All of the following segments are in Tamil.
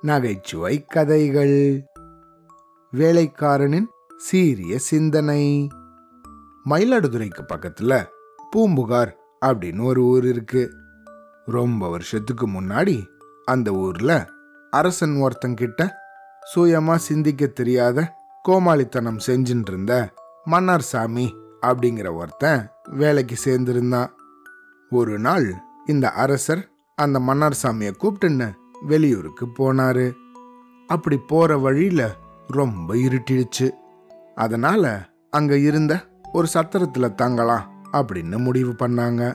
நகைச்சுவை கதைகள். வேலைக்காரனின் சீரிய சிந்தனை. மயிலாடுதுறைக்கு பக்கத்துல பூம்புகார் அப்படின்னு ஒரு ஊர் இருக்கு. ரொம்ப வருஷத்துக்கு முன்னாடி அந்த ஊர்ல அரசன் ஒருத்தங்கிட்ட சுயமா சிந்திக்க தெரியாத கோமாளித்தனம் செஞ்சுட்டு இருந்த மன்னார் சாமி அப்படிங்கிற ஒருத்தன் வேலைக்கு சேர்ந்திருந்தான். ஒரு நாள் இந்த அரசர் அந்த மன்னார் சாமியை கூப்பிட்டுன்னு வெளியூருக்கு போனாரு. அப்படி போற வழியில ரொம்ப இருட்டிடுச்சு. அதனால அங்க இருந்த ஒரு சத்திரத்துல தங்கலாம் அப்படின்னு முடிவு பண்ணாங்க.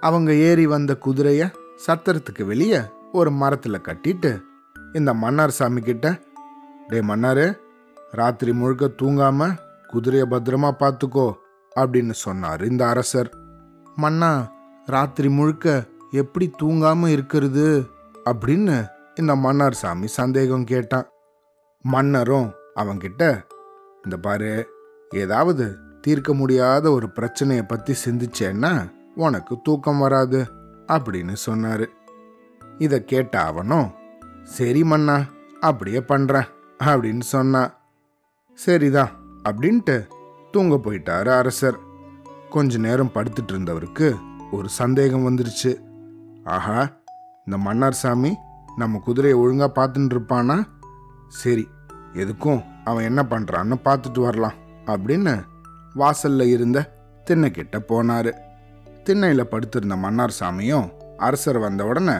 அவங்க ஏறி வந்த குதிரைய சத்திரத்துக்கு வெளியே ஒரு மரத்துல கட்டிட்டு இந்த மன்னார் சாமி கிட்ட டே மன்னாரு ராத்திரி முழுக்க தூங்காம குதிரைய பத்திரமா பார்த்துக்கோ அப்படின்னு சொன்னார் இந்த அரசர். மன்னா ராத்திரி முழுக்க எப்படி தூங்காம இருக்கிறது? அப்படின்னு இந்த மன்னார் சாமி சந்தேகம் கேட்டான். மன்னரும் அவன்கிட்ட இந்த பாரு ஏதாவது தீர்க்க முடியாத ஒரு பிரச்சனையை பத்தி சிந்திச்சேன்னா உனக்கு தூக்கம் வராது அப்படின்னு சொன்னாரு. இதை கேட்ட அவனும் சரி மன்னா அப்படியே பண்றேன் அப்படின்னு சொன்னான். சரிதான் அப்படின்ட்டு தூங்க போயிட்டாரு அரசர். கொஞ்ச நேரம் படுத்துட்டு இருந்தவருக்கு ஒரு சந்தேகம் வந்துருச்சு. ஆஹா இந்த மன்னார் சாமி நம்ம குதிரையை ஒழுங்காக பார்த்துட்டு இருப்பானா சரி எதுக்கும் அவன் என்ன பண்ணுறான்னு பார்த்துட்டு வரலாம் அப்படின்னு வாசல்ல இருந்த திண்ணை கிட்ட போனாரு. திண்ணையில படுத்திருந்த மன்னார் சாமியும் அரசர் வந்த உடனே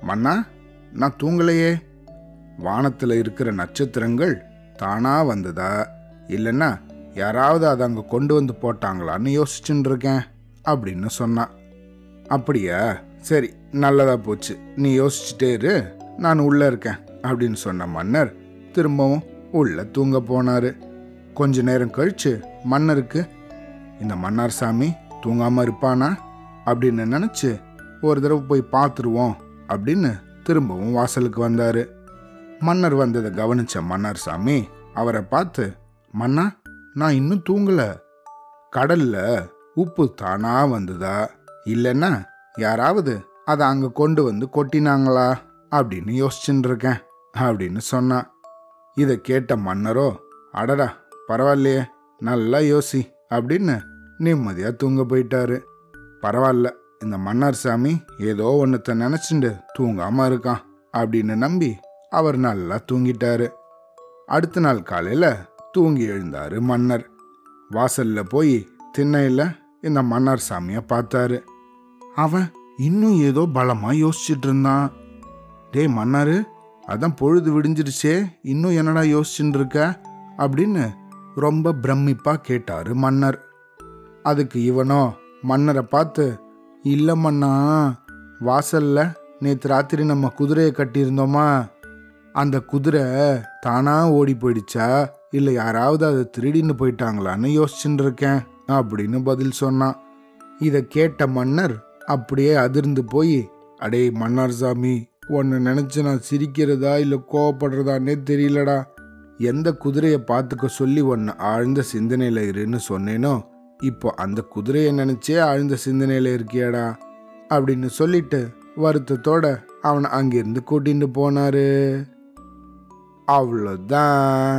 மன்னா நான் தூங்கலையே. வானத்தில் இருக்கிற நட்சத்திரங்கள் தானா வந்ததா? இல்லைன்னா யாராவது அதை அங்கே கொண்டு வந்து போட்டாங்களான்னு யோசிச்சுட்டு இருக்கேன் அப்படின்னு சொன்னான் அப்படியா? சரி நல்லதா போச்சு. நீ யோசிச்சுட்டே இரு. நான் உள்ள இருக்கேன் அப்படின்னு சொன்ன மன்னர் திரும்பவும் உள்ள தூங்க போனாரு. கொஞ்ச நேரம் கழிச்சு மன்னருக்கு இந்த மன்னார் சாமி தூங்காம இருப்பானா? அப்படின்னு நினைச்சு ஒரு தடவை போய் பார்த்துருவோம் அப்படின்னு திரும்பவும் வாசலுக்கு வந்தாரு. மன்னர் வந்ததை கவனிச்ச மன்னார் சாமி அவரை பார்த்து மன்னா நான் இன்னும் தூங்கல. கடல்ல உப்பு தானா வந்ததா? இல்லைன்னா யாராவது அதை அங்கே கொண்டு வந்து கொட்டினாங்களா அப்படின்னு யோசிச்சுட்டு இருக்கேன் அப்படின்னு சொன்னான் இதை கேட்ட மன்னரோ அடடா பரவாயில்லையே நல்லா யோசி அப்படின்னு நிம்மதியாக தூங்க போயிட்டாரு. பரவாயில்ல இந்த மன்னார் சாமி ஏதோ ஒன்றத்தை நினச்சிண்டு தூங்காமல் இருக்கான் அப்படின்னு நம்பி அவர் நல்லா தூங்கிட்டாரு. அடுத்த நாள் காலையில் தூங்கி எழுந்தாரு மன்னர். வாசலில் போய் திண்ணையில் இந்த மன்னார் சாமியை பார்த்தாரு. அவன் இன்னும் ஏதோ பலமா யோசிச்சுட்டு இருந்தான் டேய் மன்னாரு அதான் பொழுது விடிஞ்சிருச்சே இன்னும் என்னடா யோசிச்சுட்டு இருக்க அப்படின்னு ரொம்ப பிரமிப்பா கேட்டாரு மன்னர். அதுக்கு இவனோ மன்னரை பார்த்து இல்லை மன்னா வாசல்ல நேற்று ராத்திரி நம்ம குதிரையை கட்டியிருந்தோமா? அந்த குதிரை தானா ஓடி போயிடுச்சா? இல்லை யாராவது அதை திருடின்னு போயிட்டாங்களான்னு யோசிச்சுட்டு இருக்கேன் அப்படின்னு பதில் சொன்னான். இதை கேட்ட மன்னர் அப்படியே அதிர்ந்து போய் அடே மன்னார் சாமி உன்னை நினச்சி நான் சிரிக்கிறதா இல்லை கோவப்படுறதானே தெரியலடா. எந்த குதிரையை பார்த்துக்க சொல்லி உன்னை ஆழ்ந்த சிந்தனையில் இருன்னு சொன்னேனோ இப்போ அந்த குதிரையை நினைச்சே ஆழ்ந்த சிந்தனையில் இருக்கியாடா அப்படின்னு சொல்லிட்டு வருத்தத்தோட அவனை அங்கிருந்து கூட்டிகிட்டு போனாரு. அவ்வளோதான்